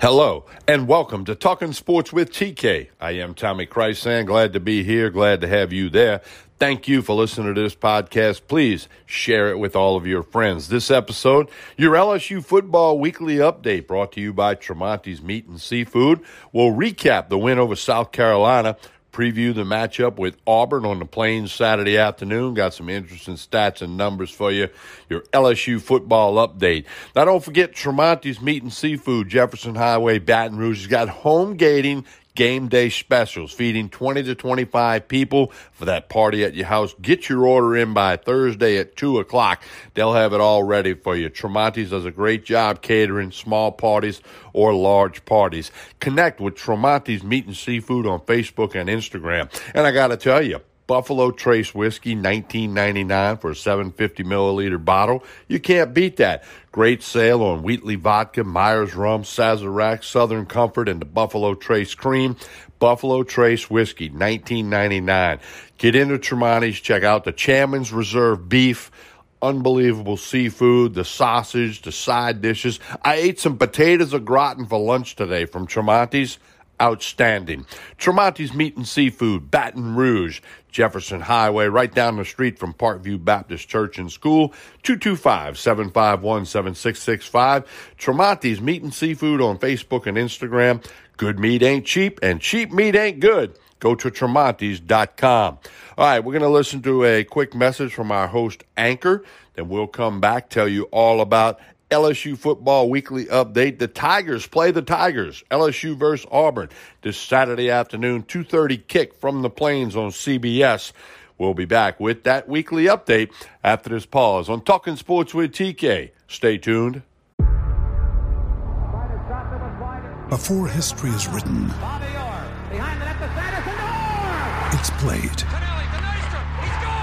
Hello and welcome to Talking Sports with TK. I am Tommy Chrysan. Glad to be here. Glad to have you there. Thank you for listening to this podcast. Please share it with all of your friends. This episode, your LSU football weekly update brought to you by Tremonti's Meat and Seafood. We'll recap the win over South Carolina preview the matchup with Auburn on the Plains Saturday afternoon. Got some interesting stats and numbers for you. Your LSU football update. Now, don't forget Tremonti's Meat and Seafood, Jefferson Highway, Baton Rouge. has got home gating game day specials, feeding 20 to 25 people for that party at your house. Get your order in by Thursday at 2 o'clock. They'll have it all ready for you. Tremonti's does a great job catering small parties or large parties. Connect with Tremonti's Meat and Seafood on Facebook and Instagram. And I got to tell you, Buffalo Trace whiskey, 1999 for a 750 milliliter bottle. You can't beat that. Great sale on Wheatley vodka, Myers rum, Sazerac, Southern Comfort, and the Buffalo Trace cream. Buffalo Trace whiskey, 1999. Get into Tremonti's, check out the Chairman's Reserve beef unbelievable seafood, the sausage, the side dishes. I ate some potatoes au gratin for lunch today from Tremonti's outstanding. Tremonti's Meat and Seafood, Baton Rouge, Jefferson Highway, right down the street from Parkview Baptist Church and School, 225-751-7665. Tremonti's Meat and Seafood on Facebook and Instagram. Good meat ain't cheap, and cheap meat ain't good. Go to tremontis.com. All right, we're going to listen to a quick message from our host, Anchor. Then we'll come back, tell you all about LSU football weekly update. The Tigers play the Tigers. LSU versus Auburn this Saturday afternoon, 2:30 kick from the Plains on CBS. We'll be back with that weekly update after this pause on Talking Sports with TK. Stay tuned. Before history is written, it's played.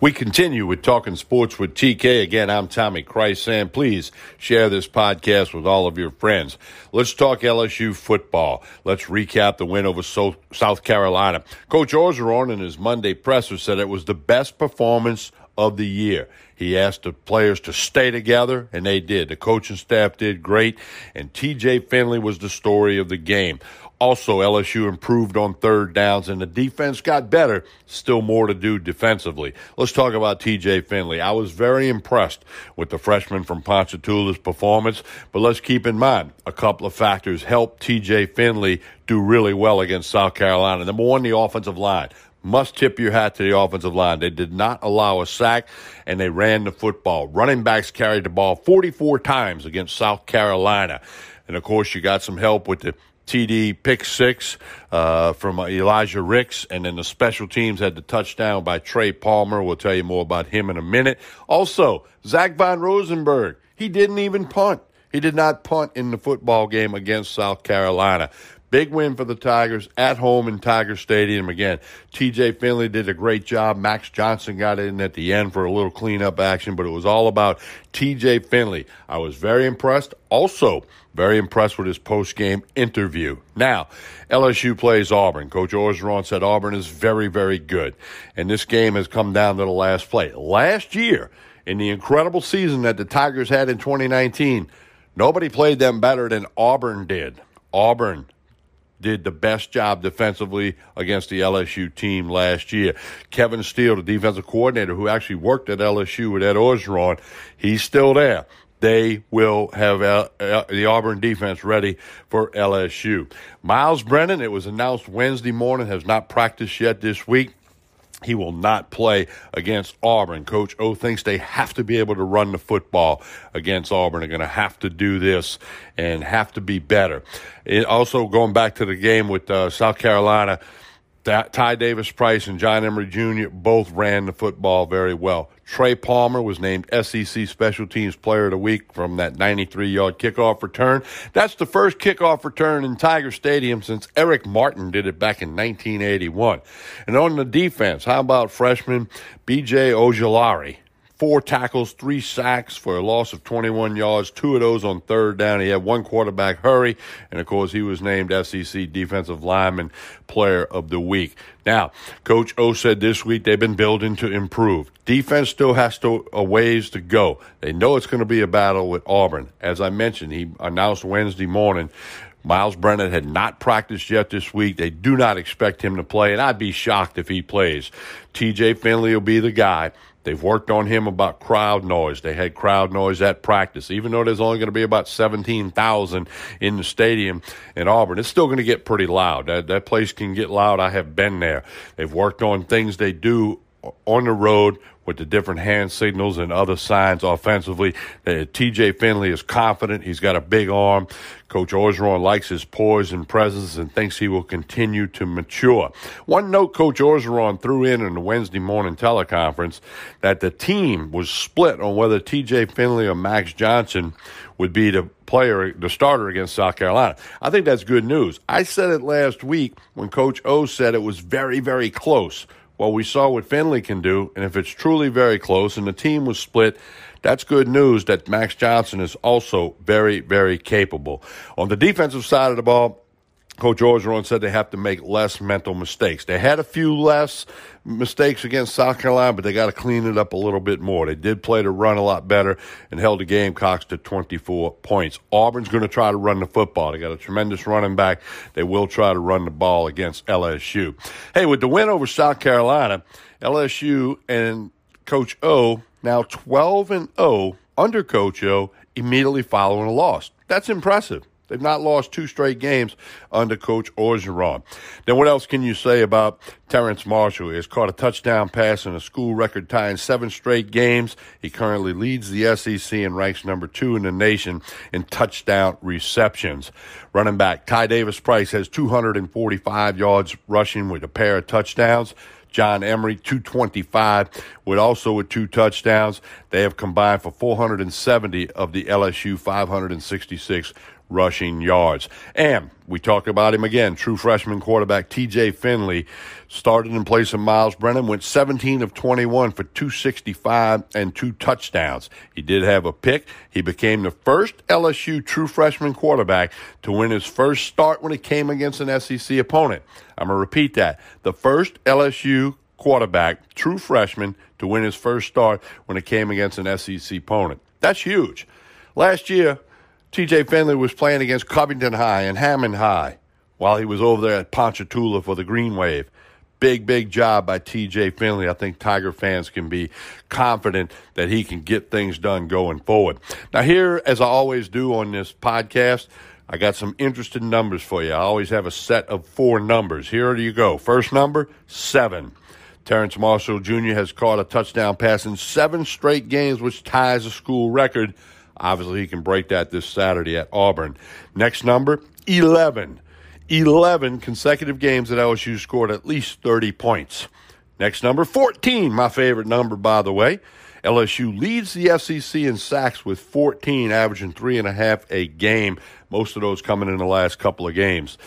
We continue with Talking Sports with TK. Again, I'm Tommy Chrysan. Please share this podcast with all of your friends. Let's talk LSU football. Let's recap the win over South Carolina. Coach Orgeron in his Monday presser said it was the best performance of the year. He asked the players to stay together, and they did. The coaching staff did great, and TJ Finley was the story of the game. Also, LSU improved on third downs and the defense got better. Still more to do defensively. Let's talk about TJ Finley. I was very impressed with the freshman from Ponchatoula's performance, but let's keep in mind a couple of factors helped TJ Finley do really well against South Carolina. Number one, the offensive line. Must tip your hat to the offensive line. They did not allow a sack and they ran the football. Running backs carried the ball 44 times against South Carolina. And of course, you got some help with the TD pick six uh, from Elijah Ricks, and then the special teams had the touchdown by Trey Palmer. We'll tell you more about him in a minute. Also, Zach Von Rosenberg, he didn't even punt. He did not punt in the football game against South Carolina. Big win for the Tigers at home in Tiger Stadium. Again, TJ Finley did a great job. Max Johnson got in at the end for a little cleanup action, but it was all about TJ Finley. I was very impressed. Also, very impressed with his post game interview. Now, LSU plays Auburn. Coach Orgeron said Auburn is very, very good. And this game has come down to the last play. Last year, in the incredible season that the Tigers had in 2019, nobody played them better than Auburn did. Auburn did the best job defensively against the LSU team last year. Kevin Steele, the defensive coordinator who actually worked at LSU with Ed Orgeron, he's still there. They will have uh, uh, the Auburn defense ready for LSU. Myles Brennan, it was announced Wednesday morning, has not practiced yet this week. He will not play against Auburn. Coach O thinks they have to be able to run the football against Auburn. They're going to have to do this and have to be better. It also, going back to the game with uh, South Carolina, Ty Davis Price and John Emery Jr. both ran the football very well. Trey Palmer was named SEC Special Teams Player of the Week from that 93 yard kickoff return. That's the first kickoff return in Tiger Stadium since Eric Martin did it back in 1981. And on the defense, how about freshman BJ Ojulari? Four tackles, three sacks for a loss of 21 yards, two of those on third down. He had one quarterback hurry, and of course, he was named SEC Defensive Lineman Player of the Week. Now, Coach O said this week they've been building to improve. Defense still has to a ways to go. They know it's going to be a battle with Auburn. As I mentioned, he announced Wednesday morning Myles Brennan had not practiced yet this week. They do not expect him to play, and I'd be shocked if he plays. TJ Finley will be the guy. They've worked on him about crowd noise. They had crowd noise at practice, even though there's only going to be about 17,000 in the stadium in Auburn. It's still going to get pretty loud. That, that place can get loud. I have been there. They've worked on things they do on the road with the different hand signals and other signs offensively. Uh, TJ Finley is confident. He's got a big arm. Coach Orgeron likes his poise and presence and thinks he will continue to mature. One note Coach Orgeron threw in in the Wednesday morning teleconference that the team was split on whether TJ Finley or Max Johnson would be the player, the starter against South Carolina. I think that's good news. I said it last week when Coach O said it was very, very close. Well, we saw what Finley can do, and if it's truly very close and the team was split, that's good news that Max Johnson is also very, very capable. On the defensive side of the ball, Coach Orgeron said they have to make less mental mistakes. They had a few less mistakes against South Carolina, but they got to clean it up a little bit more. They did play to run a lot better and held the Gamecocks to 24 points. Auburn's going to try to run the football. They got a tremendous running back. They will try to run the ball against LSU. Hey, with the win over South Carolina, LSU and Coach O now 12 and 0 under Coach O immediately following a loss. That's impressive. They've not lost two straight games under Coach Orgeron. Then what else can you say about Terrace Marshall? He has caught a touchdown pass in a school record tie in seven straight games. He currently leads the SEC and ranks number two in the nation in touchdown receptions. Running back Ty Davis Price has 245 yards rushing with a pair of touchdowns. John Emery, 225, with also with two touchdowns. They have combined for 470 of the LSU 566 rushing yards. And we talked about him again. True freshman quarterback TJ Finley started in place of Myles Brennan, went 17 of 21 for 265 and two touchdowns. He did have a pick. He became the first LSU true freshman quarterback to win his first start when it came against an SEC opponent. I'm going to repeat that. The first LSU quarterback, true freshman, to win his first start when it came against an SEC opponent. That's huge. Last year, TJ Finley was playing against Covington High and Hammond High while he was over there at Ponchatoula for the Green Wave. Big, big job by TJ Finley. I think Tiger fans can be confident that he can get things done going forward. Now, here, as I always do on this podcast, I got some interesting numbers for you. I always have a set of four numbers. Here you go. First number, seven. Terrace Marshall Jr. has caught a touchdown pass in seven straight games, which ties a school record Obviously, he can break that this Saturday at Auburn. Next number 11. 11 consecutive games that LSU scored at least 30 points. Next number 14, my favorite number, by the way. LSU leads the SEC in sacks with 14, averaging three and a half a game. Most of those coming in the last couple of games.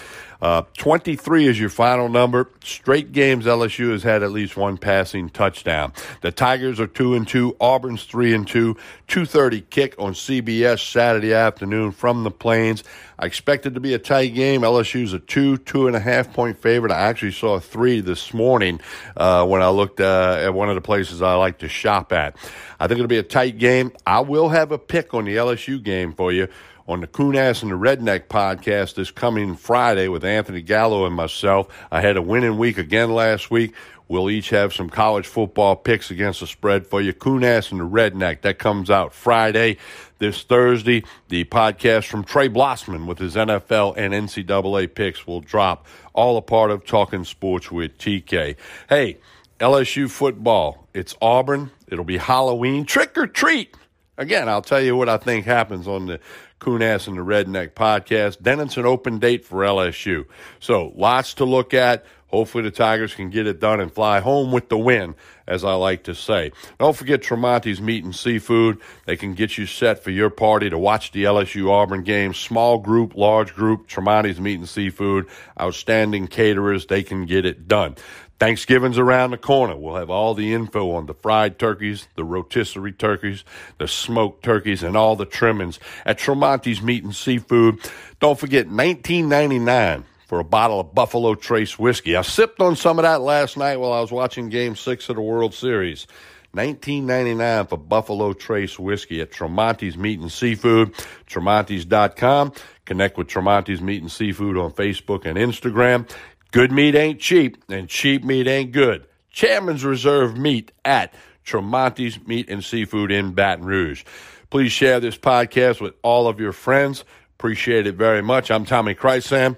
Uh, 23 is your final number. Straight games LSU has had at least one passing touchdown. The Tigers are 2 and 2, Auburn's 3 and 2. 2:30 kick on CBS Saturday afternoon from the Plains. I expect it to be a tight game. LSU's a two, two and a half point favorite. I actually saw three this morning uh, when I looked uh, at one of the places I like to shop at. I think it'll be a tight game. I will have a pick on the LSU game for you on the Coon Ass and the Redneck podcast this coming Friday with Anthony Gallo and myself. I had a winning week again last week. We'll each have some college football picks against the spread for you. Coon Ass and the Redneck. That comes out Friday. This Thursday, the podcast from Trey Blossman with his NFL and NCAA picks will drop. All a part of Talking Sports with TK. Hey, LSU football. It's Auburn. It'll be Halloween. Trick or treat. Again, I'll tell you what I think happens on the Coon Ass and the Redneck podcast. Then it's an open date for LSU. So lots to look at. Hopefully the Tigers can get it done and fly home with the win, as I like to say. Don't forget Tremonti's Meat and Seafood. They can get you set for your party to watch the LSU Auburn game. Small group, large group, Tremonti's Meat and Seafood. Outstanding caterers. They can get it done. Thanksgiving's around the corner. We'll have all the info on the fried turkeys, the rotisserie turkeys, the smoked turkeys, and all the trimmings at Tremonti's Meat and Seafood. Don't forget, $19.99 for a bottle of Buffalo Trace whiskey. I sipped on some of that last night while I was watching Game 6 of the World Series. 19.99 for Buffalo Trace whiskey at Tremonti's Meat and Seafood, tremontis.com. Connect with Tremonti's Meat and Seafood on Facebook and Instagram. Good meat ain't cheap, and cheap meat ain't good. Chairman's Reserve meat at Tremonti's Meat and Seafood in Baton Rouge. Please share this podcast with all of your friends. Appreciate it very much. I'm Tommy Chrysan.